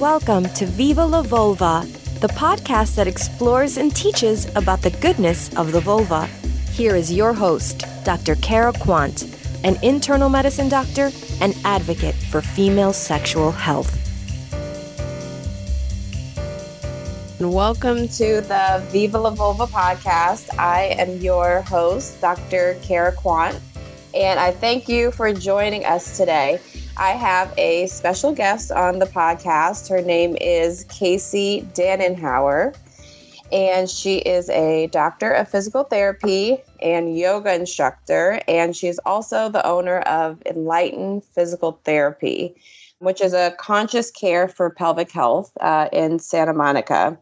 Welcome to Viva la Vulva, the podcast that explores and teaches about the goodness of the vulva. Here is your host, Dr. Kara Quant, an internal medicine doctor and advocate for female sexual health. Welcome to the Viva la Vulva podcast. I am your host, Dr. Kara Quant, and I thank you for joining us today. I have a special guest on the podcast. Her name is Casie Danenhauer, and she is a doctor of physical therapy and yoga instructor, and she's also the owner of Enlighten Physical Therapy, which is a conscious care for pelvic health uh, in Santa Monica.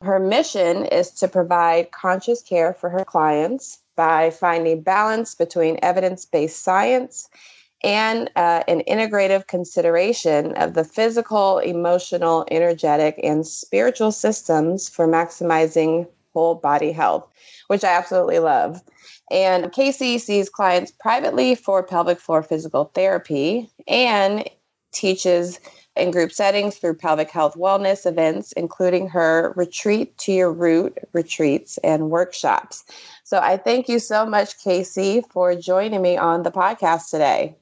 Her mission is to provide conscious care for her clients by finding balance between evidence based science and uh, an integrative consideration of the physical, emotional, energetic, and spiritual systems for maximizing whole body health, which I absolutely love. And Casie sees clients privately for pelvic floor physical therapy and teaches in group settings through pelvic health wellness events, including her retreat to your root retreats and workshops. So I thank you so much, Casie, for joining me on the podcast today.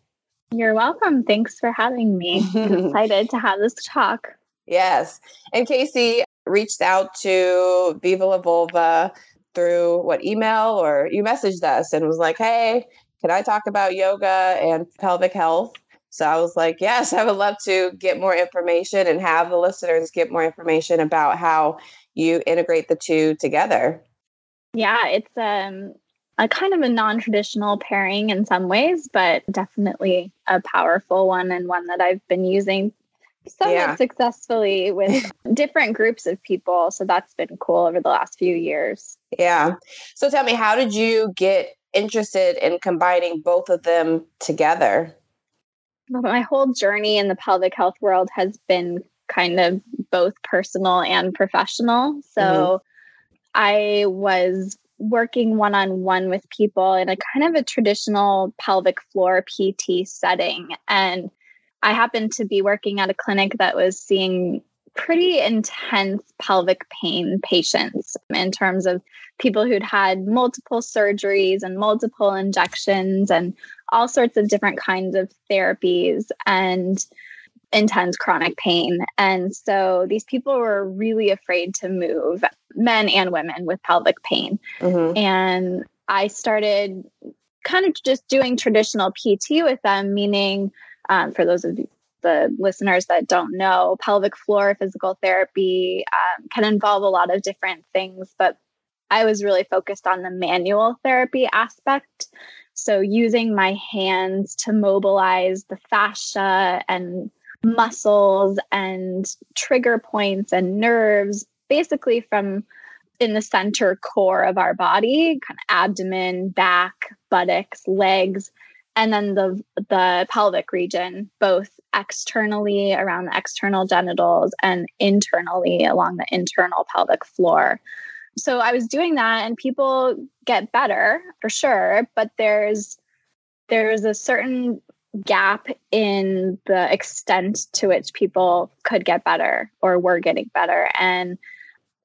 You're welcome. Thanks for having me. excited to have this talk. Yes. And Casie reached out to Viva La Vulva through what email or you messaged us and was like, hey, can I talk about yoga and pelvic health? So I was like, yes, I would love to get more information and have the listeners get more information about how you integrate the two together. Yeah, it's um a kind of a non-traditional pairing in some ways, but definitely a powerful one and one that I've been using somewhat yeah. successfully with different groups of people. So that's been cool over the last few years. Yeah. So tell me, how did you get interested in combining both of them together? My whole journey in the pelvic health world has been kind of both personal and professional. So mm-hmm. I was working one on one with people in a kind of a traditional pelvic floor PT setting. And I happened to be working at a clinic that was seeing pretty intense pelvic pain patients in terms of people who'd had multiple surgeries and multiple injections and all sorts of different kinds of therapies. And intense chronic pain. And so these people were really afraid to move, men and women with pelvic pain. Mm-hmm. And I started kind of just doing traditional PT with them, meaning um, for those of the listeners that don't know, pelvic floor physical therapy um, can involve a lot of different things, but I was really focused on the manual therapy aspect. So, using my hands to mobilize the fascia and muscles and trigger points and nerves, basically from in the center core of our body, kind of abdomen, back, buttocks, legs, and then the the pelvic region, both externally around the external genitals and internally along the internal pelvic floor. So I was doing that and people get better for sure, but there's there's a certain gap in the extent to which people could get better or were getting better. And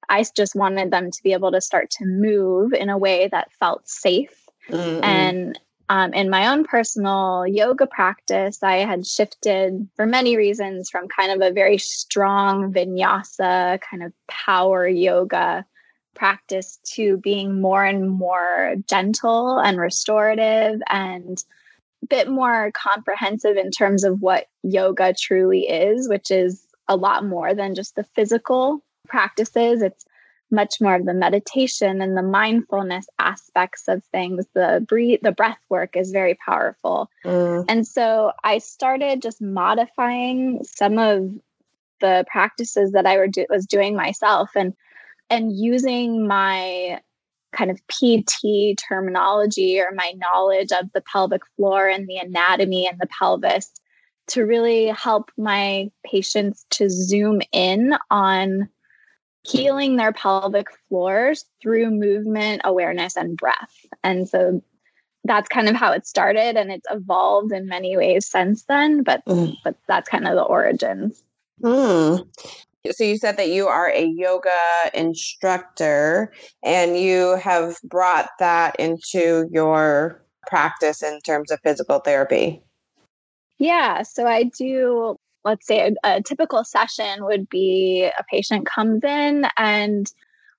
I just wanted them to be able to start to move in a way that felt safe. Mm-hmm. And um, in my own personal yoga practice, I had shifted for many reasons from kind of a very strong vinyasa, kind of power yoga practice to being more and more gentle and restorative and bit more comprehensive in terms of what yoga truly is, which is a lot more than just the physical practices. It's much more of the meditation and the mindfulness aspects of things. The breathe, the breath work is very powerful. Mm. And so I started just modifying some of the practices that I do- was doing myself and and using my kind of PT terminology or my knowledge of the pelvic floor and the anatomy and the pelvis to really help my patients to zoom in on healing their pelvic floors through movement, awareness, and breath. And so that's kind of how it started and it's evolved in many ways since then, but mm. but that's kind of the origins. Mm. So you said that you are a yoga instructor and you have brought that into your practice in terms of physical therapy. Yeah, so I do let's say a, a typical session would be a patient comes in and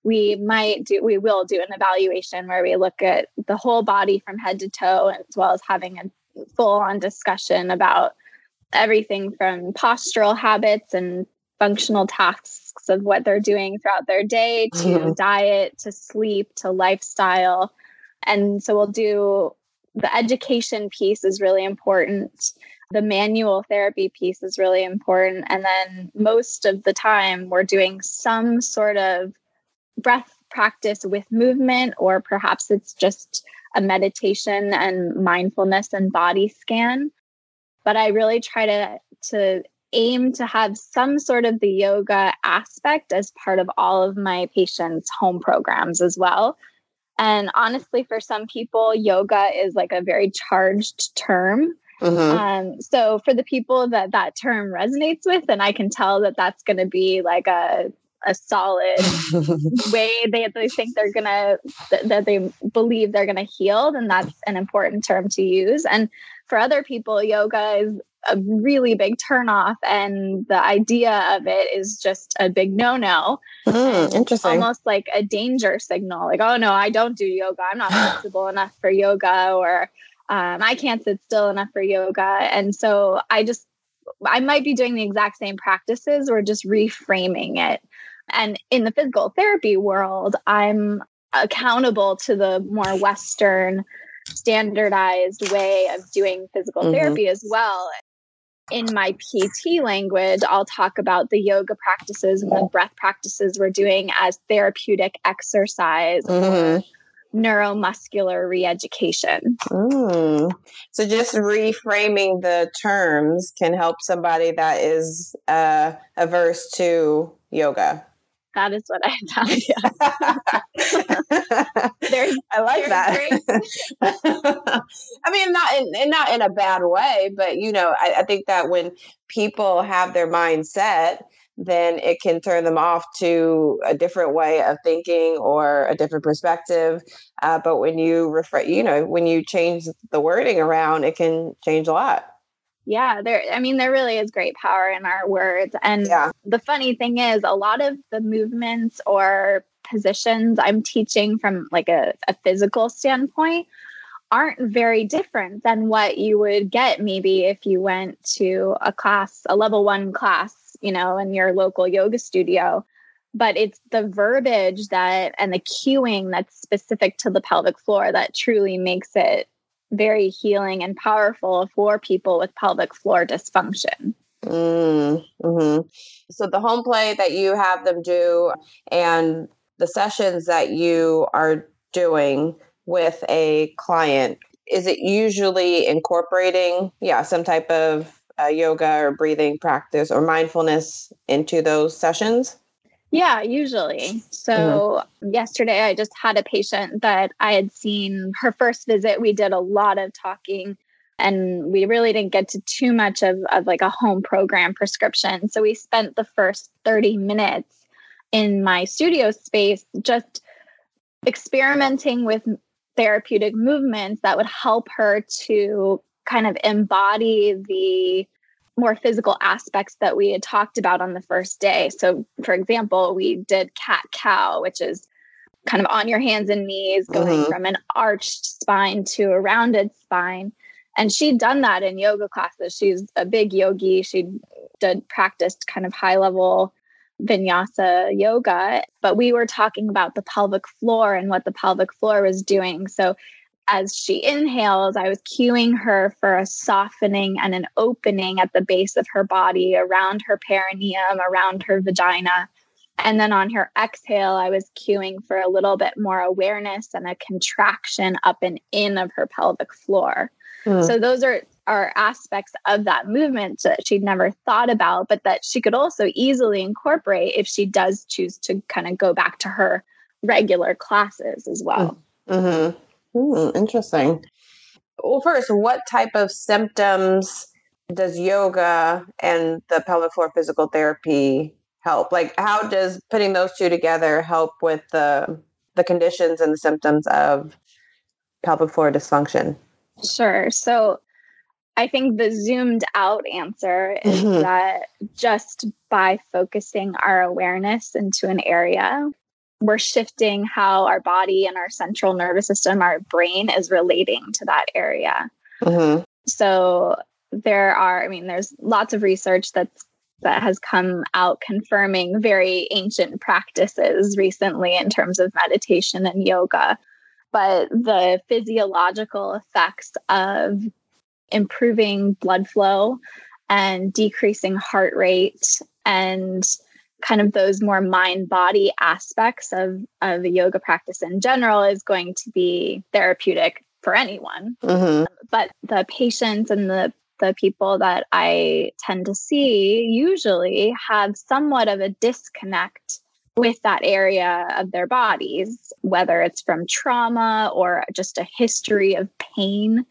we might do we will do an evaluation where we look at the whole body from head to toe as well as having a full on discussion about everything from postural habits and functional tasks of what they're doing throughout their day to mm-hmm. diet to sleep to lifestyle. And so we'll do the education piece is really important. The manual therapy piece is really important. And then most of the time we're doing some sort of breath practice with movement or perhaps it's just a meditation and mindfulness and body scan. But i really try to to aim to have some sort of the yoga aspect as part of all of my patients home programs as well. And honestly for some people yoga is like a very charged term. Mm-hmm. um, so for the people that that term resonates with and i can tell that that's going to be like a a solid way they, they think they're gonna th- that they believe they're gonna heal then that's an important term to use. And for other people yoga is a really big turnoff and the idea of it is just a big no-no. Mm, interesting. almost like a danger signal like oh no i don't do yoga. I'm not flexible enough for yoga or um, i can't sit still enough for yoga. And so i just I might be doing the exact same practices or just reframing it. And in the physical therapy world, I'm accountable to the more Western standardized way of doing physical mm-hmm. therapy as well. In my PT language, I'll talk about the yoga practices and the breath practices we're doing as therapeutic exercise mm-hmm. neuromuscular reeducation. Mm. So, just reframing the terms can help somebody that is uh, averse to yoga. That is what I found. there's, I like that. I mean, not in, not in a bad way, but you know, I, I think that when people have their mindset, then it can turn them off to a different way of thinking or a different perspective. Uh, but when you refer, you know, when you change the wording around, it can change a lot. Yeah, there I mean there really is great power in our words. And yeah. the funny thing is a lot of the movements or positions I'm teaching from like a, a physical standpoint aren't very different than what you would get maybe if you went to a class, a level one class, you know, in your local yoga studio. But it's the verbiage that and the cueing that's specific to the pelvic floor that truly makes it very healing and powerful for people with pelvic floor dysfunction. Mm, hmm So, the home play that you have them do and the sessions that you are doing with a client, is it usually incorporating, yeah, some type of uh, yoga or breathing practice or mindfulness into those sessions? Yeah, usually. So mm-hmm. yesterday I just had a patient that I had seen her first visit. We did a lot of talking and we really didn't get to too much of, of like a home program prescription. So we spent the first 30 minutes in my studio space just experimenting with therapeutic movements that would help her to kind of embody the more physical aspects that we had talked about on the first day. So, for example, we did cat cow, which is kind of on your hands and knees, going mm-hmm. from an arched spine to a rounded spine. And she'd done that in yoga classes. She's a big yogi. She did practiced kind of high level vinyasa yoga, but we were talking about the pelvic floor and what the pelvic floor was doing. So as she inhales, I was cueing her for a softening and an opening at the base of her body, around her perineum, around her vagina. And then on her exhale, I was cueing for a little bit more awareness and a contraction up and in of her pelvic floor. Mm. So those are are aspects of that movement that she'd never thought about, but that she could also easily incorporate if she does choose to kind of go back to her regular classes as well. Mm-hmm. Hmm, interesting. Well, first, what type of symptoms does yoga and the pelvic floor physical therapy help? Like, how does putting those two together help with the the conditions and the symptoms of pelvic floor dysfunction? Sure. So, I think the zoomed out answer is mm-hmm. that just by focusing our awareness into an area, we're shifting how our body and our central nervous system, our brain is relating to that area. Mm-hmm. So there are, I mean, there's lots of research that's that has come out confirming very ancient practices recently in terms of meditation and yoga. But the physiological effects of improving blood flow and decreasing heart rate and kind of those more mind body aspects of, of the yoga practice in general is going to be therapeutic for anyone. Mm-hmm. But the patients and the the people that I tend to see usually have somewhat of a disconnect with that area of their bodies, whether it's from trauma or just a history of pain.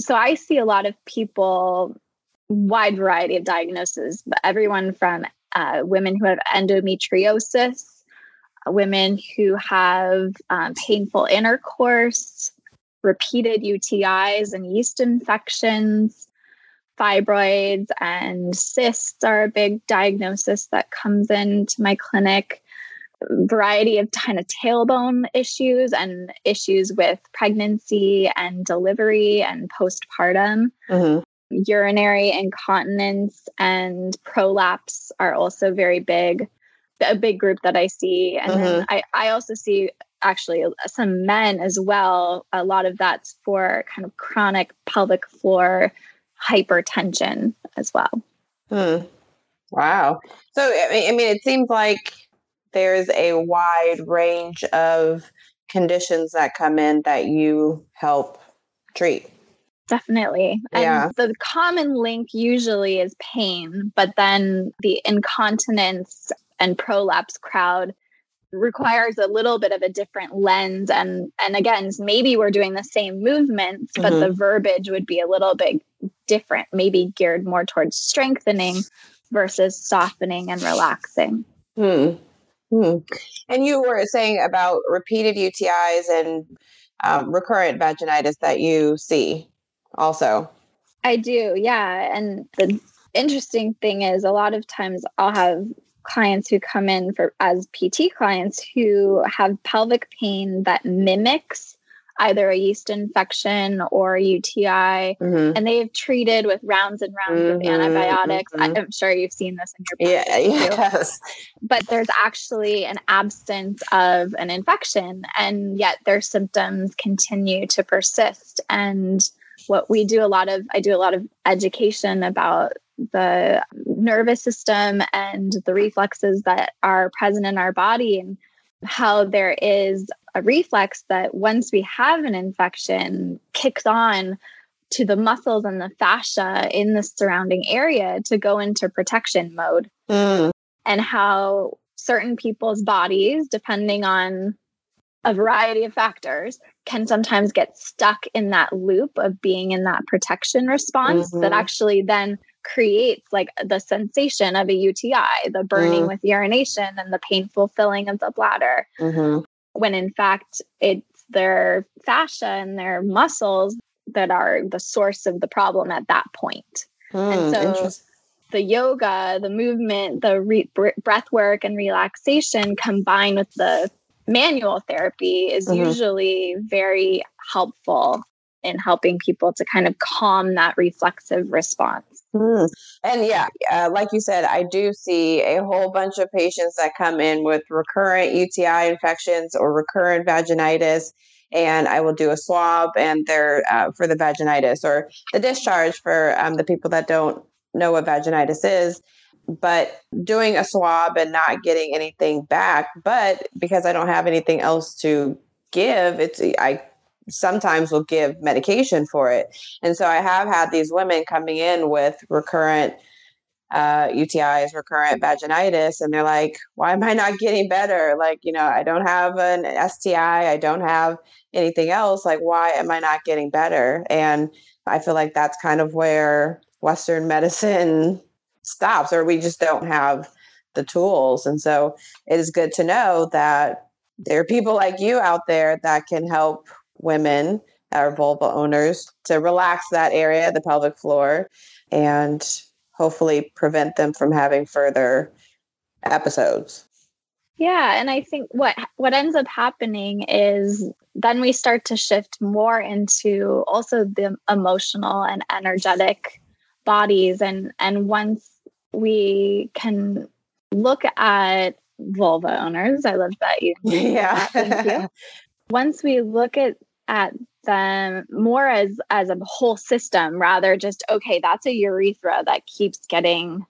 So I see a lot of people, wide variety of diagnoses, but everyone from uh, women who have endometriosis, women who have um, painful intercourse, repeated UTIs and yeast infections, fibroids and cysts are a big diagnosis that comes into my clinic. Variety of kind of tailbone issues and issues with pregnancy and delivery and postpartum. Mm-hmm urinary incontinence and prolapse are also very big a big group that i see. And then I, I also see actually some men as well. A lot of that's for kind of chronic pelvic floor hypertension as well. Hmm. wow. So i mean it seems like there's a wide range of conditions that come in that you help treat Definitely. Yeah. And the common link usually is pain, but then the incontinence and prolapse crowd requires a little bit of a different lens and and again maybe we're doing the same movements but mm-hmm. the verbiage would be a little bit different maybe geared more towards strengthening versus softening and relaxing hmm. Hmm. and you were saying about repeated utis and um, recurrent vaginitis that you see also. I do, yeah. And the interesting thing is, a lot of times I'll have clients who come in for as PT clients who have pelvic pain that mimics either a yeast infection or UTI, mm-hmm. and they've treated with rounds and rounds mm-hmm, of antibiotics. Mm-hmm. I'm sure you've seen this in your yeah, yes. But there's actually an absence of an infection, and yet their symptoms continue to persist. And what we do a lot of i do a lot of education about the nervous system and the reflexes that are present in our body and how there is a reflex that once we have an infection kicks on to the muscles and the fascia in the surrounding area to go into protection mode mm. and how certain people's bodies depending on a variety of factors can sometimes get stuck in that loop of being in that protection response mm-hmm. that actually then creates like the sensation of a UTI, the burning mm. with urination and the painful filling of the bladder. Mm-hmm. When in fact, it's their fascia and their muscles that are the source of the problem at that point. Mm, and so the yoga, the movement, the re- breath work and relaxation combined with the manual therapy is mm-hmm. usually very helpful in helping people to kind of calm that reflexive response. Mm. And yeah, uh, like you said, I do see a whole bunch of patients that come in with recurrent UTI infections or recurrent vaginitis. And I will do a swab and they're uh, for the vaginitis or the discharge for um, the people that don't know what vaginitis is but doing a swab and not getting anything back but because i don't have anything else to give it's i sometimes will give medication for it. And so i have had these women coming in with recurrent uh, utis recurrent vaginitis and they're like why am i not getting better? Like you know i don't have an sti i don't have anything else. Like why am i not getting better? And i feel like that's kind of where Western medicine stops, or we just don't have the tools. And so it is good to know that there are people like you out there that can help women or vulva owners to relax that area, the pelvic floor, and hopefully prevent them from having further episodes. Yeah, and I think what what ends up happening is then we start to shift more into also the emotional and energetic bodies and and once we can look at vulva owners, I love that you Yeah. Thank you. Once we look at at them more as as a whole system rather just okay, that's a urethra that keeps getting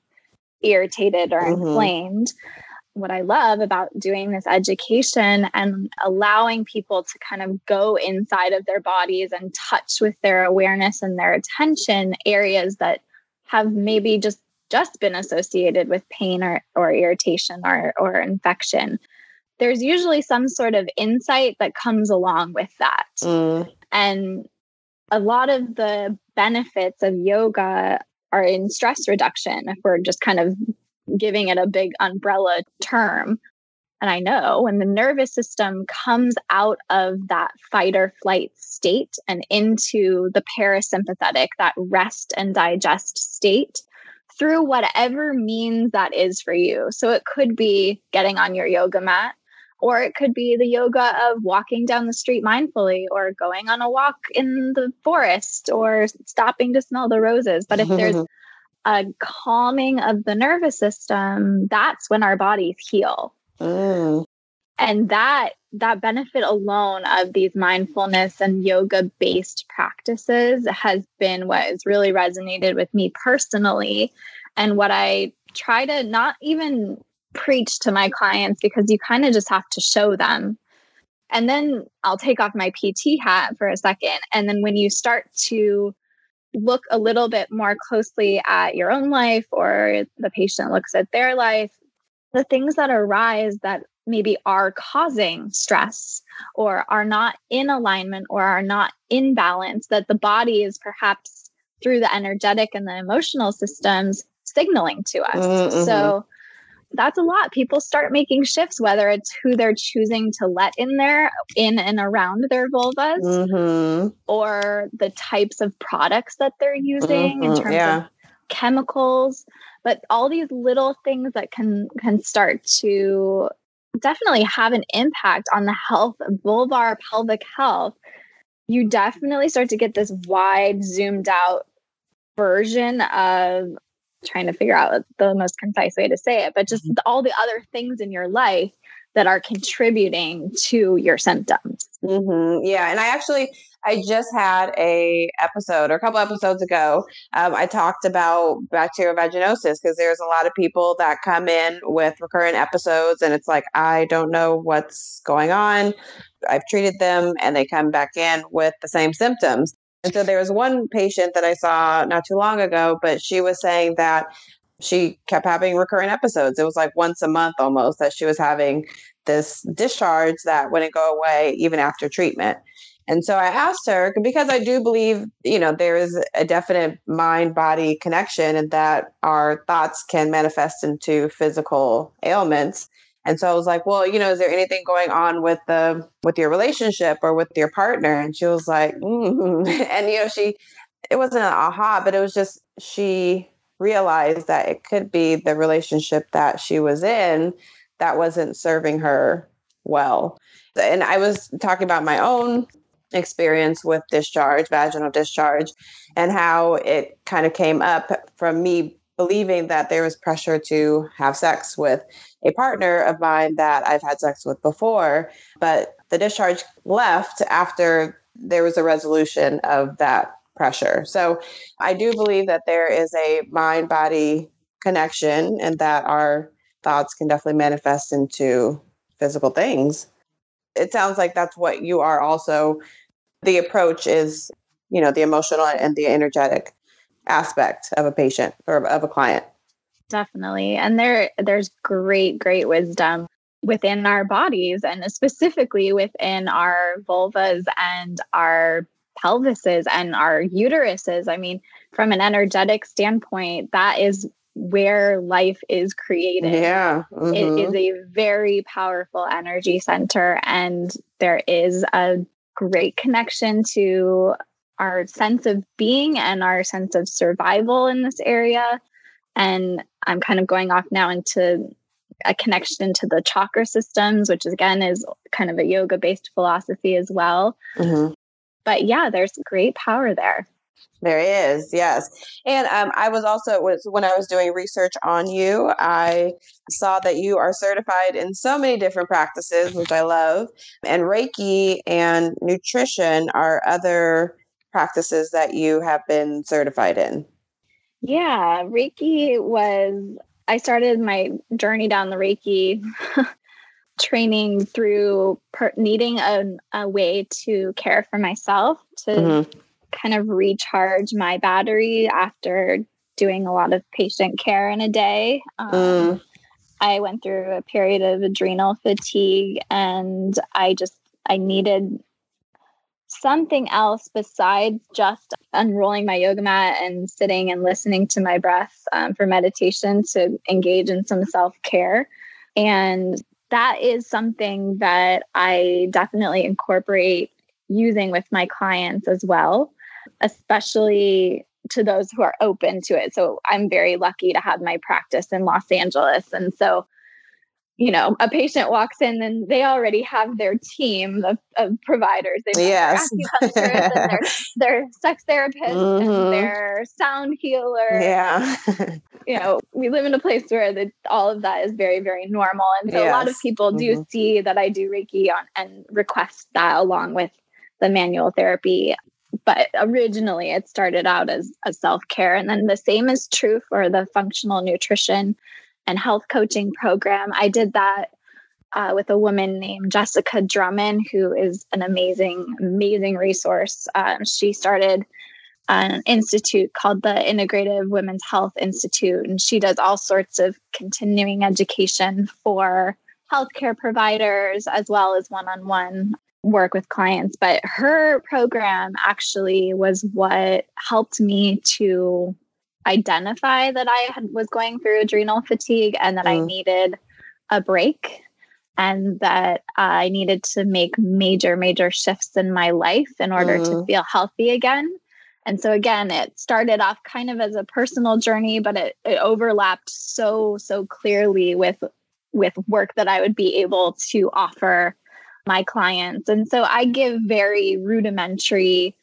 irritated or Mhm. inflamed what I love about doing this education and allowing people to kind of go inside of their bodies and touch with their awareness and their attention areas that have maybe just just been associated with pain or, or irritation or, or infection there's usually some sort of insight that comes along with that Mm, and a lot of the benefits of yoga are in stress reduction if we're just kind of giving it a big umbrella term. And I know when the nervous system comes out of that fight or flight state and into the parasympathetic, that rest and digest state through whatever means that is for you. So it could be getting on your yoga mat, or it could be the yoga of walking down the street mindfully, or going on a walk in the forest, or stopping to smell the roses. But if there's a calming of the nervous system, that's when our bodies heal. Mm, And that that benefit alone of these mindfulness and yoga based practices has been what has really resonated with me personally and what I try to not even preach to my clients because you kind of just have to show them. And then I'll take off my PT hat for a second and then when you start to look a little bit more closely at your own life or the patient looks at their life, the things that arise that maybe are causing stress or are not in alignment or are not in balance, that the body is perhaps through the energetic and the emotional systems signaling to us. Mhm. So that's a lot. People start making shifts, whether it's who they're choosing to let in there, in and around their vulvas, mhm, or the types of products that they're using in mhm, terms yeah. of chemicals but all these little things that can can start to definitely have an impact on the health of vulvar pelvic health. You definitely start to get this wide zoomed out version of trying to figure out the most concise way to say it but just mm-hmm. all the other things in your life that are contributing to your symptoms hmm Yeah, and I actually I just had a episode or a couple episodes ago. Um, I talked about bacterial vaginosis because there's a lot of people that come in with recurrent episodes, and it's like I don't know what's going on. I've treated them, and they come back in with the same symptoms. And so there was one patient that I saw not too long ago, but she was saying that she kept having recurrent episodes. It was like once a month almost that she was having this discharge that wouldn't go away even after treatment. And so I asked her because I do believe, you know, there is a definite mind body connection and that our thoughts can manifest into physical ailments. And so I was like, well, you know, is there anything going on with the with your relationship or with your partner? And she was like, mm. and you know, she it wasn't an aha, but it was just she realized that it could be the relationship that she was in that wasn't serving her well. And I was talking about my own experience with discharge, vaginal discharge, and how it kind of came up from me believing that there was pressure to have sex with a partner of mine that I've had sex with before. But the discharge left after there was a resolution of that pressure. So I do believe that there is a mind body connection and that our thoughts can definitely manifest into physical things. It sounds like that's what you are also. The approach is, you know, the emotional and the energetic aspect of a patient or of a client. Definitely. And there there's great, great wisdom within our bodies and specifically within our vulvas and our pelvises and our uteruses. I mean, from an energetic standpoint, that is where life is created. Yeah. Mm-hmm. It is a very powerful energy center, and there is a great connection to our sense of being and our sense of survival in this area. And I'm kind of going off now into a connection to the chakra systems, which again is kind of a yoga based philosophy as well. Mm-hmm. But yeah, there's great power there. There is, yes. And um, I was also was when I was doing research on you, I saw that you are certified in so many different practices, which I love. And Reiki and nutrition are other practices that you have been certified in. Yeah, Reiki was I started my journey down the Reiki training through per- needing a, a, way to care for myself to mm-hmm. kind of recharge my battery after doing a lot of patient care in a day. Um, mm. I went through a period of adrenal fatigue and I just I needed something else besides just unrolling my yoga mat and sitting and listening to my breath um, for meditation to engage in some self care. And that is something that I definitely incorporate using with my clients as well, especially to those who are open to it. So I'm very lucky to have my practice in Los Angeles. And so you know, a patient walks in and they already have their team of, of providers. They've yes. their, their, their sex therapist mm-hmm. and their sound healer. Yeah. you know, we live in a place where the, all of that is very, very normal. And so yes. a lot of people do mm-hmm. see that I do Reiki on and request that along with the manual therapy. But originally it started out as a self care. And then the same is true for the functional nutrition and health coaching program. I did that uh, with a woman named Jessica Drummond, who is an amazing, amazing resource. Um, she started an institute called the Integrative Women's Health Institute, and she does all sorts of continuing education for healthcare providers as well as one on one work with clients. But her program actually was what helped me to identify that I had, was going through adrenal fatigue and that mm. I needed a break and that I needed to make major, major shifts in my life in order mm. to feel healthy again. And so again, it started off kind of as a personal journey, but it, it overlapped so, so clearly with with work that I would be able to offer my clients. And so I give very rudimentary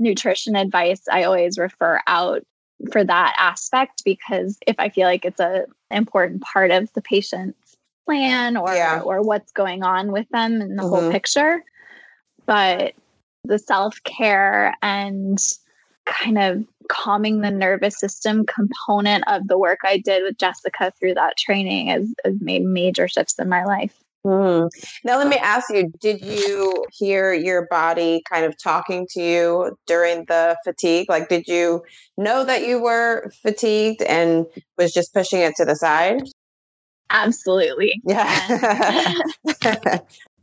nutrition advice. I always refer out for that aspect because if I feel like it's a important part of the patient's plan or yeah. or what's going on with them in the mm-hmm. whole picture. But the self-care and kind of calming the nervous system component of the work I did with Jessica through that training has, has made major shifts in my life. Mm. Now, let me ask you did you hear your body kind of talking to you during the fatigue? Like, did you know that you were fatigued and was just pushing it to the side? Absolutely. Yeah.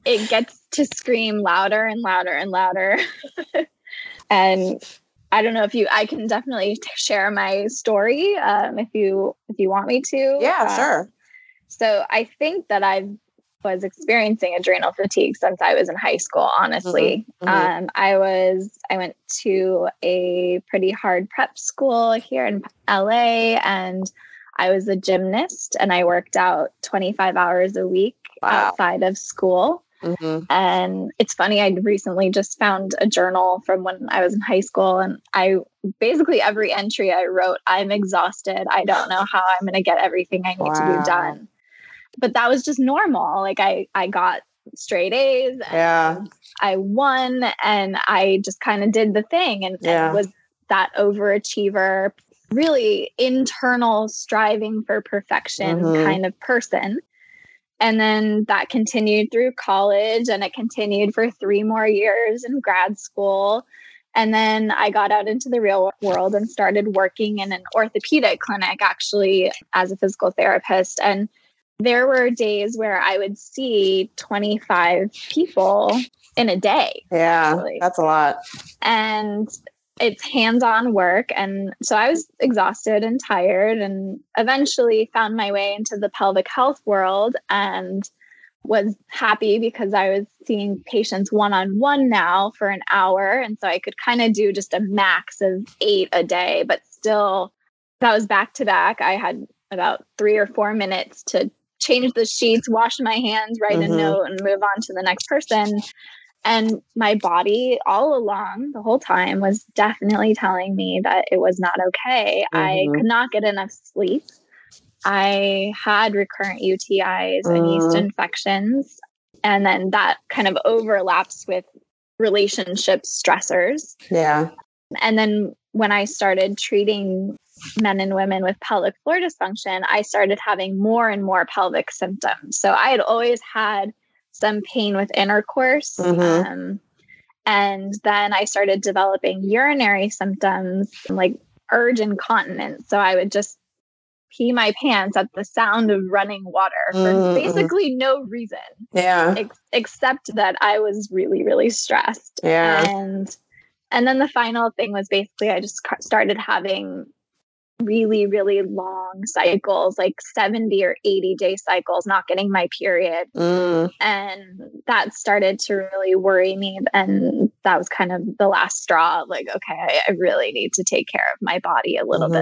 it gets to scream louder and louder and louder. and I don't know if you I can definitely share my story um, if you if you want me to. Yeah, uh, sure. So I think that I've was experiencing adrenal fatigue since I was in high school, honestly. Mm-hmm. Mm-hmm. Um, I was, I went to a pretty hard prep school here in LA and I was a gymnast and I worked out 25 hours a week wow. outside of school. Mm-hmm. And it's funny, I recently just found a journal from when I was in high school, and I basically every entry I wrote, I'm exhausted. I don't know how I'm going to get everything I need wow. to do done but that was just normal. Like I I got straight A's. yeah. I won and I just kind of did the thing and, yeah. and was that overachiever, really internal striving for perfection mm-hmm. kind of person. And then that continued through college and it continued for three more years in grad school. And then I got out into the real world and started working in an orthopedic clinic actually as a physical therapist. And there were days where I would see 25 people in a day. Yeah, actually. that's a lot. And it's hands-on work and so I was exhausted and tired and eventually found my way into the pelvic health world and was happy because I was seeing patients one on one now for an hour. And so I could kind of do just a max of eight a day, but still, that was back to back. I had about three or four minutes to change the sheets, wash my hands, write mm-hmm. a note, and move on to the next person. And my body, all along the whole time, was definitely telling me that it was not okay. Mm-hmm. I could not get enough sleep. I had recurrent UTIs mm. and yeast mm-hmm. infections. And then that kind of overlaps with relationship stressors. Yeah. And then when I started treating men and women with pelvic floor dysfunction, I started having more and more pelvic symptoms. So I had always had some pain with intercourse. Mm-hmm. Um, and then I started developing urinary symptoms like urge incontinence. So I would just pee my pants at the sound of running water for mm-hmm. basically no reason. Yeah. Ex- except that I was really, really stressed. Yeah. And and then the final thing was basically I just started having really, really long cycles, like 70 or 80 day cycles, not getting my period. Mm. And that started to really worry me. And that was kind of the last straw. Like, okay, I, really need to take care of my body a little mm-hmm.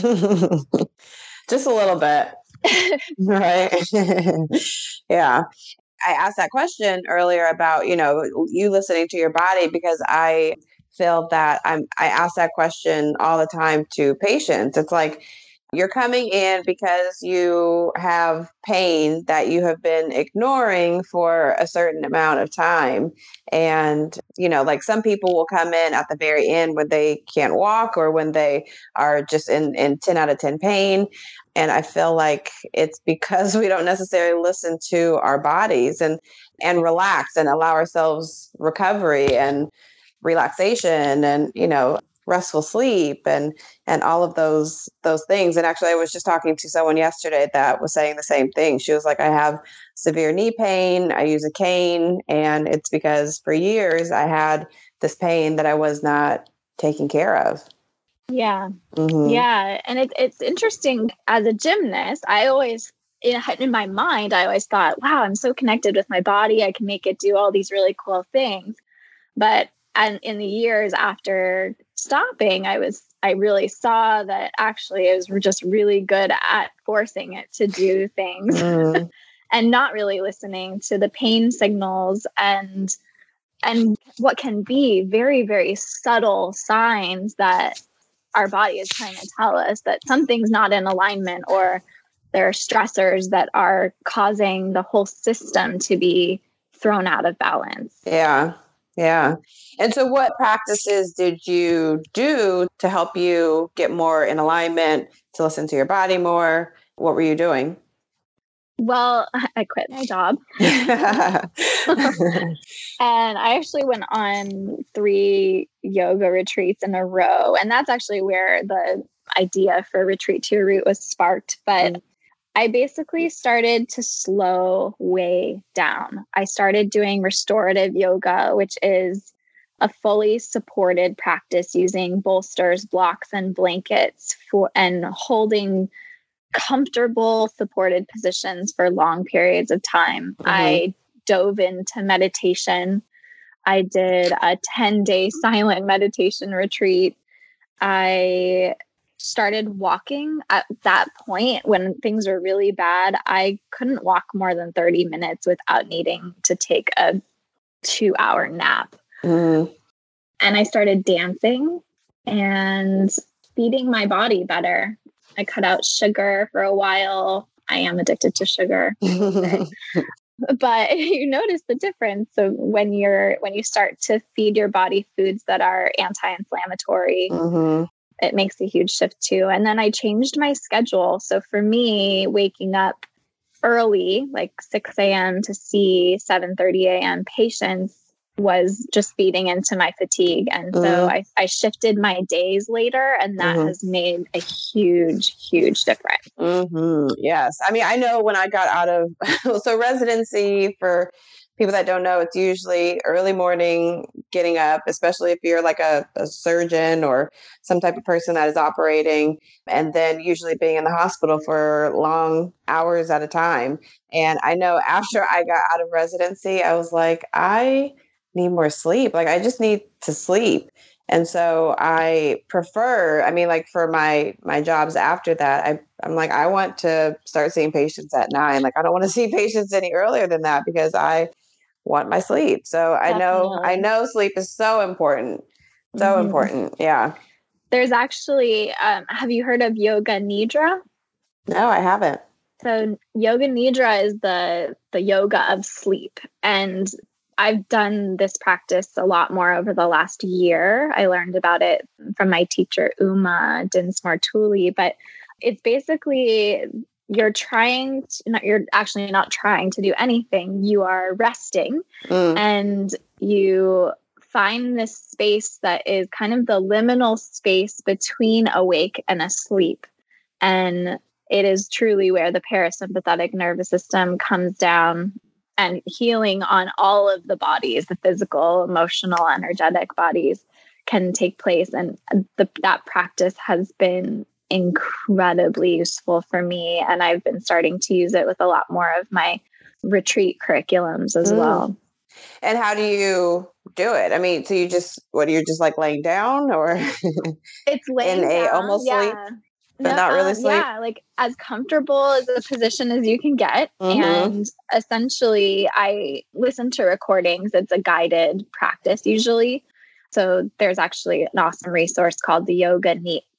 bit better. Just a little bit. right. yeah. I asked that question earlier about, you know, you listening to your body because I feel that I'm I ask that question all the time to patients. It's like you're coming in because you have pain that you have been ignoring for a certain amount of time. And, you know, like some people will come in at the very end when they can't walk or when they are just in, in 10 out of 10 pain. And I feel like it's because we don't necessarily listen to our bodies and and relax and allow ourselves recovery and relaxation and you know restful sleep and and all of those those things. And actually i was just talking to someone yesterday that was saying the same thing. She was like i have severe knee pain. I use a cane and it's because for years i had this pain that i was not taking care of. Yeah. Mm-hmm. yeah. And it's it's interesting. As a gymnast i always in, in my mind i always thought wow i'm so connected with my body. I can make it do all these really cool things. But and in the years after stopping i was i really saw that actually i was just really good at forcing it to do things mm. and not really listening to the pain signals and and what can be very very subtle signs that our body is trying to tell us that something's not in alignment or there are stressors that are causing the whole system to be thrown out of balance yeah yeah. And so, what practices did you do to help you get more in alignment, to listen to your body more? What were you doing? Well, I quit my job. and I actually went on three yoga retreats in a row. And that's actually where the idea for Retreat to Your Root was sparked. But mm. I basically started to slow way down. I started doing restorative yoga, which is a fully supported practice using bolsters, blocks, and blankets for and holding comfortable supported positions for long periods of time. Mm-hmm. I dove into meditation. I did a 10 day silent meditation retreat. I started walking at that point when things were really bad, I couldn't walk more than 30 minutes without needing to take a two hour nap. Mm. And I started dancing and feeding my body better. I cut out sugar for a while. I am addicted to sugar. but you notice the difference of when you're when you start to feed your body foods that are anti-inflammatory mm-hmm it makes a huge shift too. And then I changed my schedule. So for me, waking up early, like 6 a.m. to see 7:30 a.m. patients was just feeding into my fatigue. And so mm-hmm. I, I shifted my days later, and that mm-hmm. has made a huge, huge difference. Mm-hmm. Yes. I mean, I know when I got out of, so residency for people that don't know, it's usually early morning getting up, especially if you're like a, a, surgeon or some type of person that is operating, and then usually being in the hospital for long hours at a time. And I know after I got out of residency, I was like, I need more sleep. Like, I just need to sleep. And so I prefer, I mean, like for my my jobs after that, I I'm like, I want to start seeing patients at nine. Like I don't want to see patients any earlier than that because I want my sleep. So I know I know sleep is so important. So mm-hmm. important. Yeah. There's actually um, have you heard of yoga nidra? No, I haven't. So yoga nidra is the the yoga of sleep and I've done this practice a lot more over the last year. I learned about it from my teacher Uma Dinsmore Tuli, but it's basically you're trying to, not you're actually not trying to do anything. You are resting mm. and you find this space that is kind of the liminal space between awake and asleep. And it is truly where the parasympathetic nervous system comes down and healing on all of the bodies the physical emotional energetic bodies can take place. And the, that practice has been incredibly useful for me. And I've been starting to use it with a lot more of my retreat curriculums as mm. well. And how do you do it? I mean, so you just what are you're just like laying down or it's laying in down, a almost yeah. sleep, but no, not really um, sleep. Yeah, like as comfortable as a position as you can get. Mm-hmm. And essentially I listen to recordings. It's a guided practice usually. So there's actually an awesome resource called the Yoga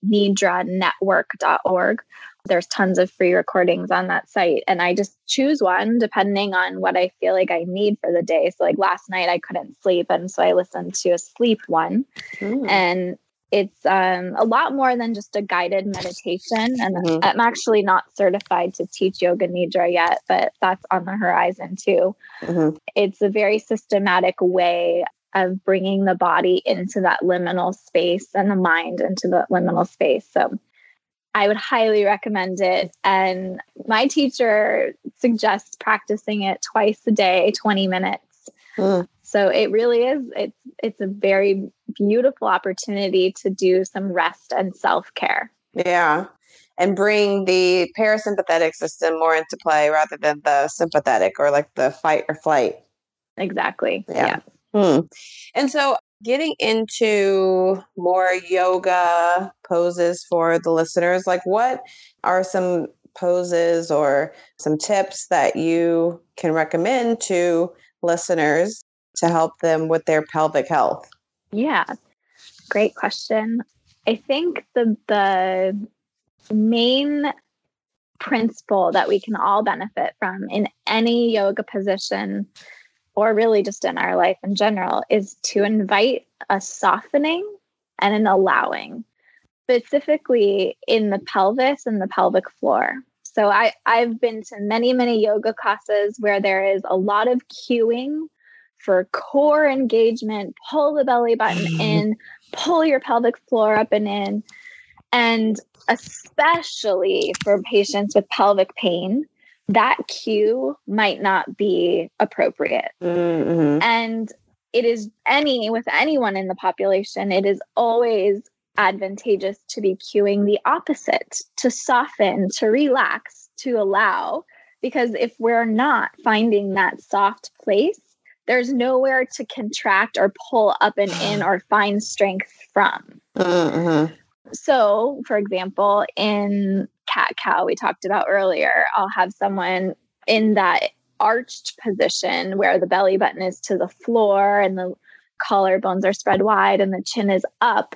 Nidra Network.org. There's tons of free recordings on that site. And I just choose one depending on what I feel like I need for the day. So, like last night, I couldn't sleep. And so I listened to a sleep one. Mm. And it's um, a lot more than just a guided meditation. And mm-hmm. I'm actually not certified to teach Yoga Nidra yet, but that's on the horizon too. Mm-hmm. It's a very systematic way of bringing the body into that liminal space and the mind into the liminal space. So I would highly recommend it. And my teacher suggests practicing it twice a day, 20 minutes. Mm. So it really is it's it's a very beautiful opportunity to do some rest and self-care. Yeah. And bring the parasympathetic system more into play rather than the sympathetic or like the fight or flight. Exactly. Yeah. yeah. Hmm. And so getting into more yoga poses for the listeners, like what are some poses or some tips that you can recommend to listeners to help them with their pelvic health? Yeah. Great question. I think the the main principle that we can all benefit from in any yoga position or really just in our life in general, is to invite a softening and an allowing, specifically in the pelvis and the pelvic floor. So I, I've been to many, many yoga classes where there is a lot of cueing for core engagement, pull the belly button mm. in, pull your pelvic floor up and in. And especially for patients with pelvic pain, that cue might not be appropriate. Mm-hmm. And it is any with anyone in the population, it is always advantageous to be cueing the opposite, to soften, to relax, to allow. Because if we're not finding that soft place, there's nowhere to contract or pull up and in or find strength from. Mm-hmm. So, for example, in cat cow we talked about earlier, I'll have someone in that arched position where the belly button is to the floor and the collarbones are spread wide and the chin is up.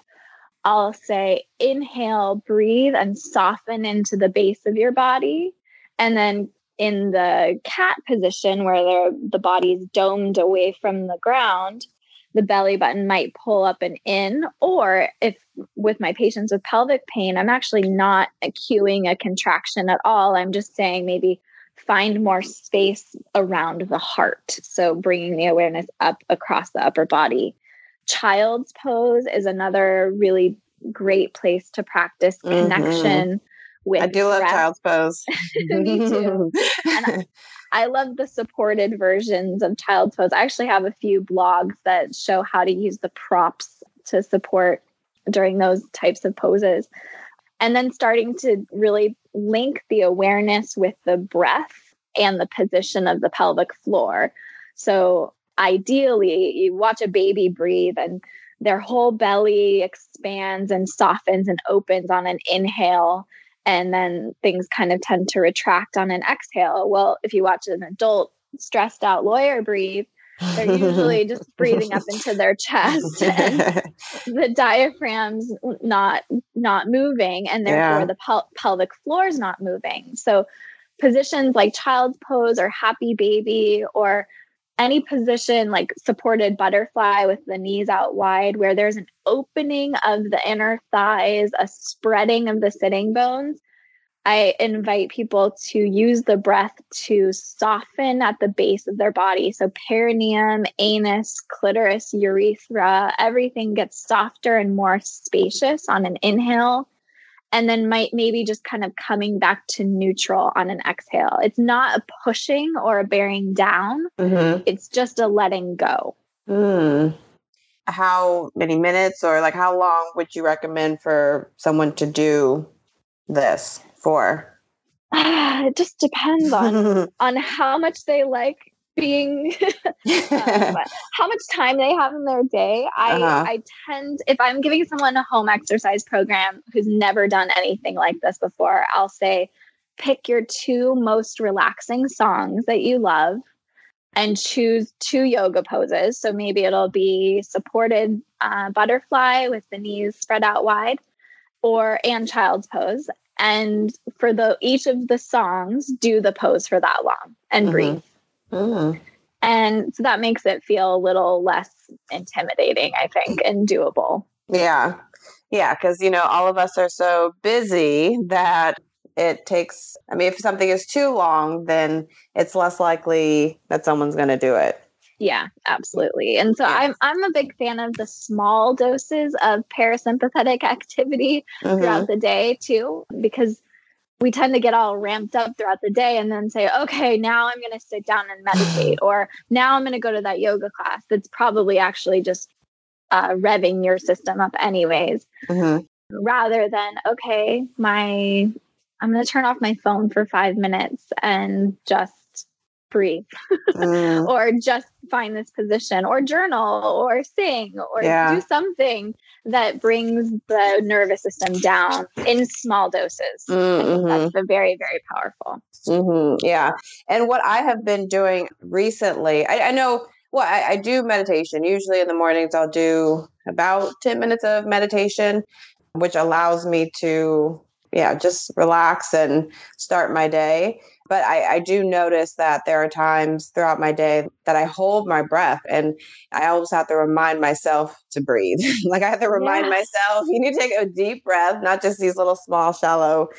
I'll say, inhale, breathe, and soften into the base of your body. And then in the cat position where the body is domed away from the ground, the belly button might pull up and in. Or if with my patients with pelvic pain, I'm actually not cueing a contraction at all. I'm just saying maybe find more space around the heart. So bringing the awareness up across the upper body. Child's pose is another really great place to practice mm-hmm. connection mm-hmm. With. I do love breath. child's pose. Me too. and I love the supported versions of child's pose. I actually have a few blogs that show how to use the props to support during those types of poses. And then starting to really link the awareness with the breath and the position of the pelvic floor. So ideally, you watch a baby breathe and their whole belly expands and softens and opens on an inhale and then things kind of tend to retract on an exhale. Well, if you watch an adult stressed out lawyer breathe, they're usually just breathing up into their chest and the diaphragm's not not moving and therefore yeah. the pel- pelvic floor is not moving. So positions like child's pose or happy baby or any position like supported butterfly with the knees out wide, where there's an opening of the inner thighs, a spreading of the sitting bones, I invite people to use the breath to soften at the base of their body. So, perineum, anus, clitoris, urethra, everything gets softer and more spacious on an inhale and then might maybe just kind of coming back to neutral on an exhale. It's not a pushing or a bearing down. Mm-hmm. It's just a letting go. Mm. How many minutes or like how long would you recommend for someone to do this for? it just depends on on how much they like being um, how much time they have in their day i uh-huh. i tend if i'm giving someone a home exercise program who's never done anything like this before i'll say pick your two most relaxing songs that you love and choose two yoga poses so maybe it'll be supported uh, butterfly with the knees spread out wide or and child's pose and for the each of the songs do the pose for that long and mm-hmm. breathe Mm. And so that makes it feel a little less intimidating, I think, and doable. Yeah. Yeah. Cause, you know, all of us are so busy that it takes, I mean, if something is too long, then it's less likely that someone's going to do it. Yeah, absolutely. And so I'm I'm a big fan of the small doses of parasympathetic activity mm-hmm. throughout the day too because we tend to get all ramped up throughout the day and then say, okay, now I'm going to sit down and meditate, or now I'm going to go to that yoga class. That's probably actually just uh, revving your system up, anyways, mm-hmm. rather than, okay, my, I'm going to turn off my phone for five minutes and just breathe mm. or just find this position or journal or sing or yeah. do something that brings the nervous system down in small doses. Mm-hmm. That's very, very powerful. Mm-hmm. Yeah. And what I have been doing recently, I, I know, well, I, I do meditation. Usually in the mornings, I'll do about 10 minutes of meditation, which allows me to yeah, just relax and start my day. But I, I, do notice that there are times throughout my day that I hold my breath and I always have to remind myself to breathe. like I have to remind yes. myself, you need to take a deep breath, not just these little small, shallow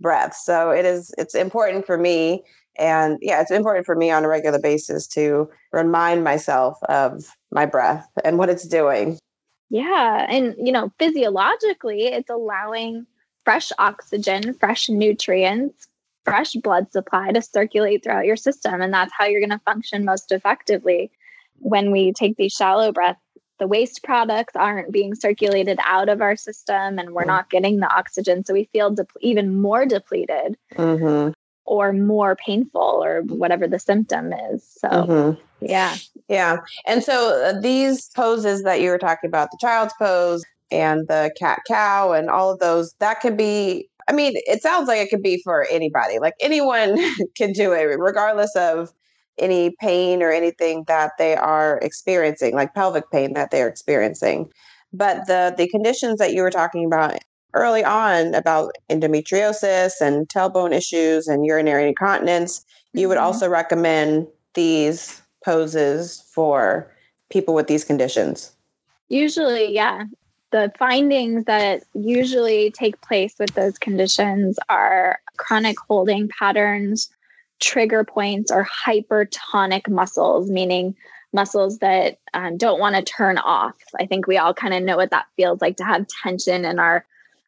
breaths. So it is it's important for me. And yeah, it's important for me on a regular basis to remind myself of my breath and what it's doing. Yeah. And you know, physiologically, it's allowing fresh oxygen, fresh nutrients, fresh blood supply to circulate throughout your system. And that's how you're going to function most effectively. When we take these shallow breaths, the waste products aren't being circulated out of our system and we're not getting the oxygen. So we feel de- even more depleted mm-hmm. or more painful or whatever the symptom is. So, mm-hmm. yeah. Yeah. And so uh, these poses that you were talking about, the child's pose, and the cat cow and all of those that could be i mean it sounds like it could be for anybody like anyone can do it regardless of any pain or anything that they are experiencing like pelvic pain that they're experiencing but the the conditions that you were talking about early on about endometriosis and tailbone issues and urinary incontinence mm-hmm. you would mm-hmm. also recommend these poses for people with these conditions usually yeah the findings that usually take place with those conditions are chronic holding patterns, trigger points or hypertonic muscles, meaning muscles that um, don't want to turn off. I think we all kind of know what that feels like to have tension in our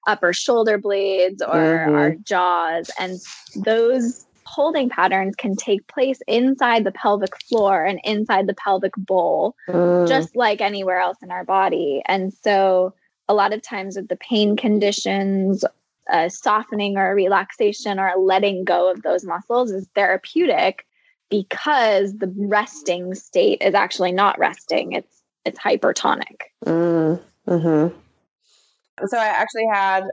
upper shoulder blades or mm-hmm. our jaws. And those holding patterns can take place inside the pelvic floor and inside the pelvic bowl, mm. just like anywhere else in our body. And so, a lot of times with the pain conditions, a softening or a relaxation or a letting go of those muscles is therapeutic because the resting state is actually not resting it's it's hypertonic mm, hmm so i actually had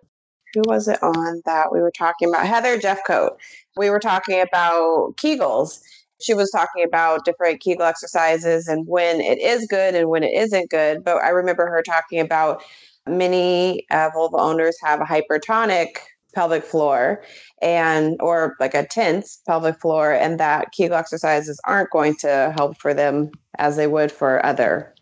who was it on that we were talking about? Heather jeffcoat. We were talking about kegels. She was talking about different kegel exercises and when it is good and when it isn't good but i remember her talking about many uh, vulva owners have a hypertonic pelvic floor and or like a tense pelvic floor and that kegel exercises aren't going to help for them as they would for other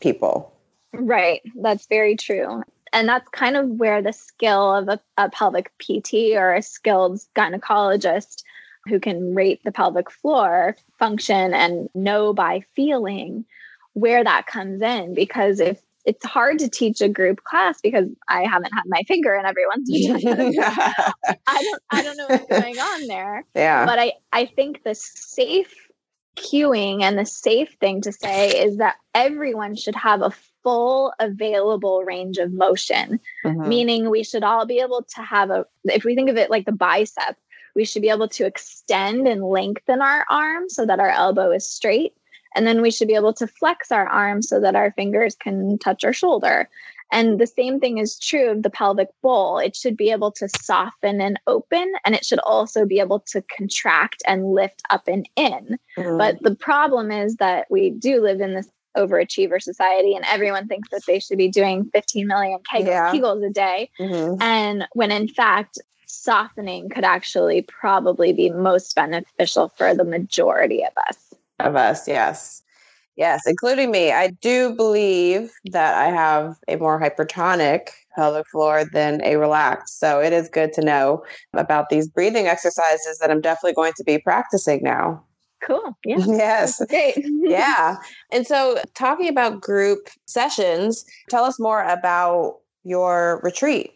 people. Right. That's very true and that's kind of where the skill of a, a pelvic pt or a skilled gynecologist who can rate the pelvic floor function and know by feeling where that comes in because if it's hard to teach a group class because I haven't had my finger in everyone's vagina. I don't I don't know what's going on there. Yeah. But I I think the safe cueing and the safe thing to say is that everyone should have a full available range of motion, mm-hmm. meaning we should all be able to have a if we think of it like the bicep, we should be able to extend and lengthen our arm so that our elbow is straight and then we should be able to flex our arm so that our fingers can touch our shoulder. And the same thing is true of the pelvic bowl. It should be able to soften and open, and it should also be able to contract and lift up and in. Mm-hmm. But the problem is that we do live in this overachiever society, and everyone thinks that they should be doing 15 million kegels, yeah. kegels a day. Mm-hmm. And when in fact, softening could actually probably be most beneficial for the majority of us of us. Yes. Yes, including me. I do believe that I have a more hypertonic pelvic floor than a relaxed. So it is good to know about these breathing exercises that I'm definitely going to be practicing now. Cool. Yeah. Yes. Great. yeah. And so, talking about group sessions, tell us more about your retreat.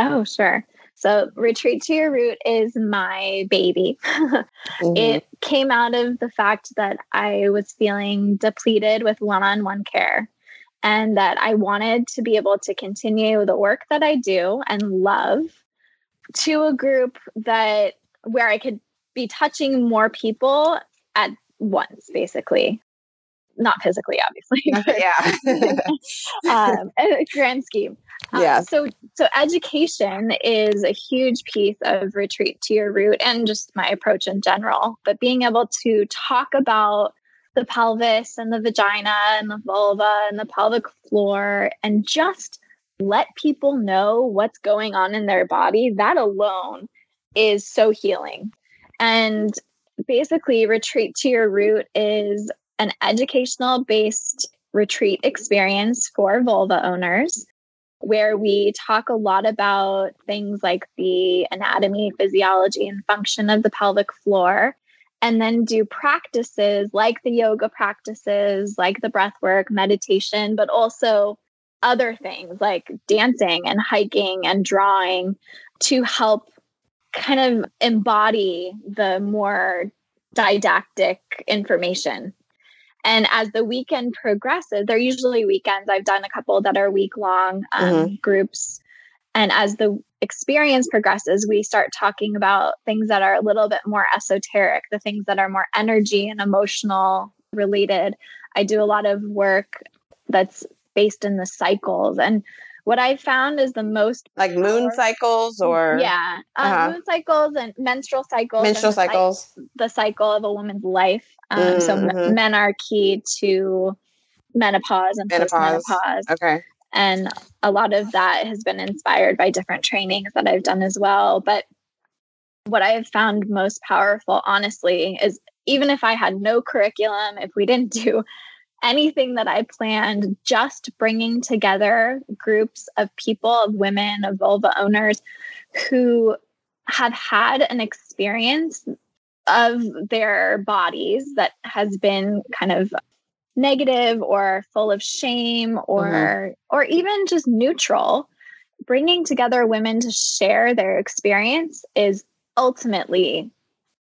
Oh, sure. So, Retreat to Your Root is my baby. mm-hmm. It came out of the fact that I was feeling depleted with one on one care and that I wanted to be able to continue the work that I do and love to a group that where I could be touching more people at once, basically. Not physically, obviously. yeah. um, grand scheme. Um, yeah. so so education is a huge piece of retreat to your root and just my approach in general. But being able to talk about the pelvis and the vagina and the vulva and the pelvic floor and just let people know what's going on in their body, that alone is so healing. And basically, retreat to your root is an educational based retreat experience for vulva owners where we talk a lot about things like the anatomy, physiology, and function of the pelvic floor, and then do practices like the yoga practices, like the breath work, meditation, but also other things like dancing and hiking and drawing to help kind of embody the more didactic information and as the weekend progresses, they're usually weekends. I've done a couple that are week long um, mm-hmm. groups. And as the experience progresses, we start talking about things that are a little bit more esoteric, the things that are more energy and emotional related. I do a lot of work that's based in the cycles. And what I found is the most like moon cycles or yeah, um, uh-huh. moon cycles and menstrual cycles, menstrual the cycles, the cycle of a woman's life. Um, mm-hmm. So m- men are key to menopause and menopause. postmenopause. Okay, and a lot of that has been inspired by different trainings that I've done as well. But what I have found most powerful, honestly, is even if I had no curriculum, if we didn't do anything that I planned, just bringing together groups of people, of women, of vulva owners who have had an experience of their bodies that has been kind of negative or full of shame or mm-hmm. or even just neutral bringing together women to share their experience is ultimately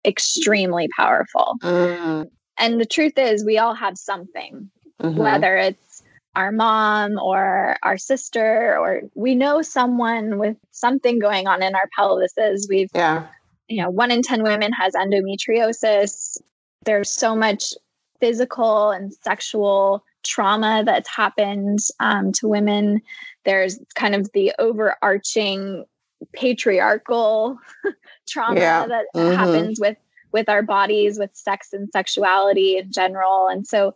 extremely powerful mm. And the truth is we all have something mm-hmm. whether it's our mom or our sister or we know someone with something going on in our pelvises we've yeah you know one in 10 women has endometriosis there's so much physical and sexual trauma that's happened um, to women. There's kind of the overarching patriarchal trauma yeah. that mm-hmm. happens with with our bodies, with sex and sexuality in general. And so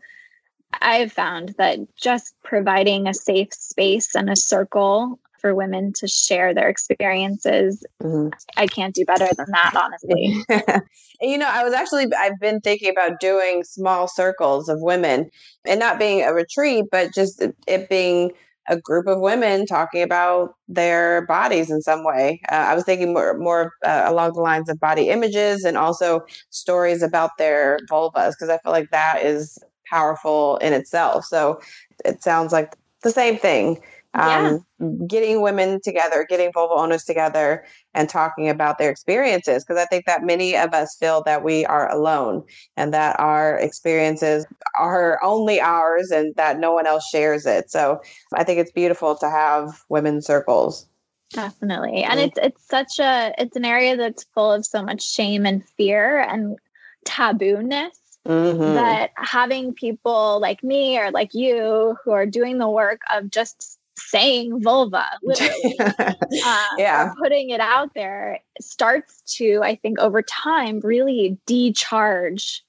I've found that just providing a safe space and a circle for women to share their experiences. Mm-hmm. I can't do better than that, honestly. you know, I was actually, I've been thinking about doing small circles of women and not being a retreat, but just it being a group of women talking about their bodies in some way. Uh, I was thinking more, more uh, along the lines of body images and also stories about their vulvas, because I feel like that is powerful in itself. So it sounds like the same thing um, yeah. getting women together, getting vulva owners together and talking about their experiences. Because I think that many of us feel that we are alone and that our experiences are only ours and that no one else shares it. So I think it's beautiful to have women's circles. Definitely. And mm-hmm. it's it's such a it's an area that's full of so much shame and fear and tabooness Mm-hmm. that having people like me or like you who are doing the work of just saying vulva, literally, uh, yeah, putting it out there starts to, I think, over time, really decharge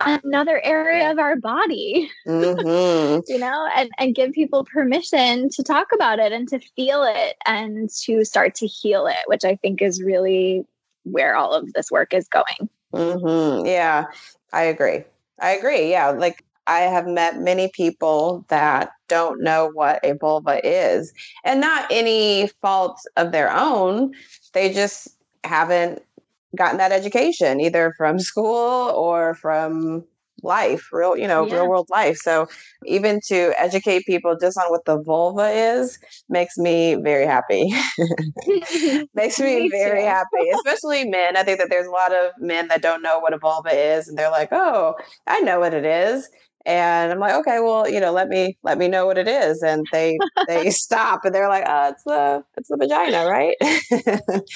another area of our body mm-hmm. you know and and give people permission to talk about it and to feel it and to start to heal it which i think is really where all of this work is going. Mm-hmm. yeah i agree. I agree. Yeah like I have met many people that don't know what a vulva is, and not any fault of their own. They just haven't gotten that education either from school or from life, real, you know, yeah. real world life. So even to educate people just on what the vulva is makes me very happy. makes me, me very happy, especially men. I think that there's a lot of men that don't know what a vulva is and they're like, "Oh, I know what it is." And i'm like okay well you know let me let me know what it is and they they stop and they're like oh it's the it's the vagina right?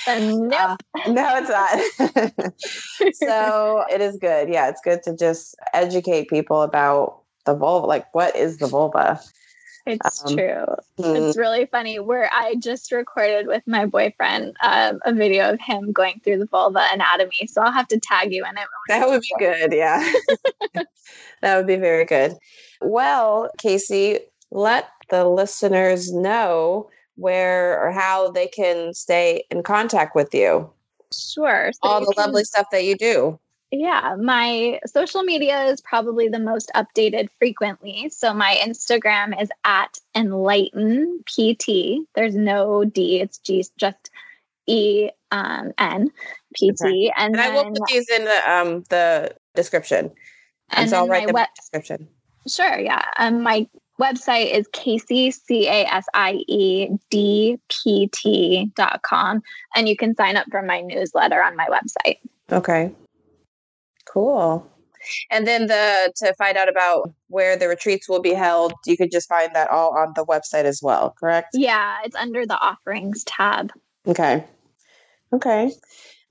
Nope. Uh, no it's not. So it is good. Yeah it's good to just educate people about the vulva like what is the vulva it's um, true. Mm. It's really funny. Where I just recorded with my boyfriend um, a video of him going through the vulva anatomy. So I'll have to tag you in it. That would be good. Yeah. that would be very good. Well, Casie, let the listeners know where or how they can stay in contact with you. Sure. So All the can... lovely stuff that you do yeah, my social media is probably the most updated frequently. So my Instagram is at enlighten pt. There's no D, it's G, just E um, N P T. And, and then, I will put these in the um the description. And, and so I'll write the description. Sure, yeah. Um, my website is Casie, C A S I E D P T dot com. And you can sign up for my newsletter on my website. Okay. Cool. And then the to find out about where the retreats will be held, you could just find that all on the website as well, correct? Yeah, it's under the offerings tab. Okay. Okay.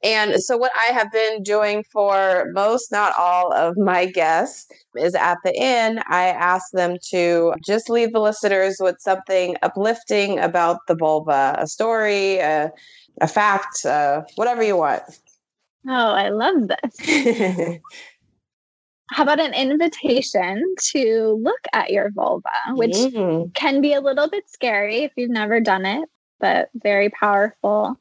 And so, what I have been doing for most, not all of my guests, is at the end, I ask them to just leave the listeners with something uplifting about the vulva a story, a, a fact, uh, whatever you want. Oh, I love this. How about an invitation to look at your vulva, which mm. can be a little bit scary if you've never done it, but very powerful.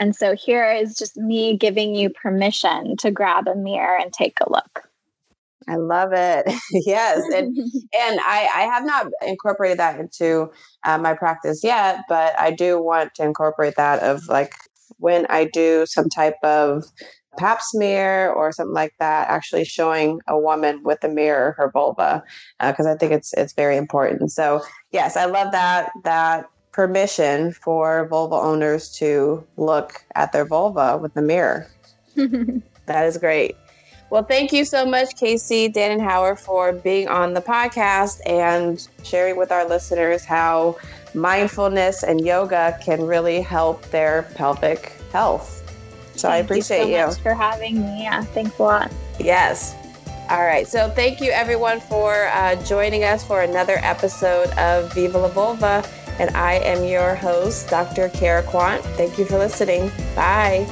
And so here is just me giving you permission to grab a mirror and take a look. I love it. yes, and and I I have not incorporated that into uh, my practice yet, but I do want to incorporate that of like when I do some type of pap smear or something like that, actually showing a woman with a mirror her vulva, because uh, I think it's it's very important. So yes, I love that that permission for vulva owners to look at their vulva with the mirror. that is great. Well, thank you so much, Casie Danenhauer, for being on the podcast and sharing with our listeners how mindfulness and yoga can really help their pelvic health. So thank I appreciate you. So you. for having me. Yeah, thanks a lot. Yes. All right. So thank you, everyone, for uh, joining us for another episode of Viva la Vulva. And I am your host, Dr. Kara Quant. Thank you for listening. Bye.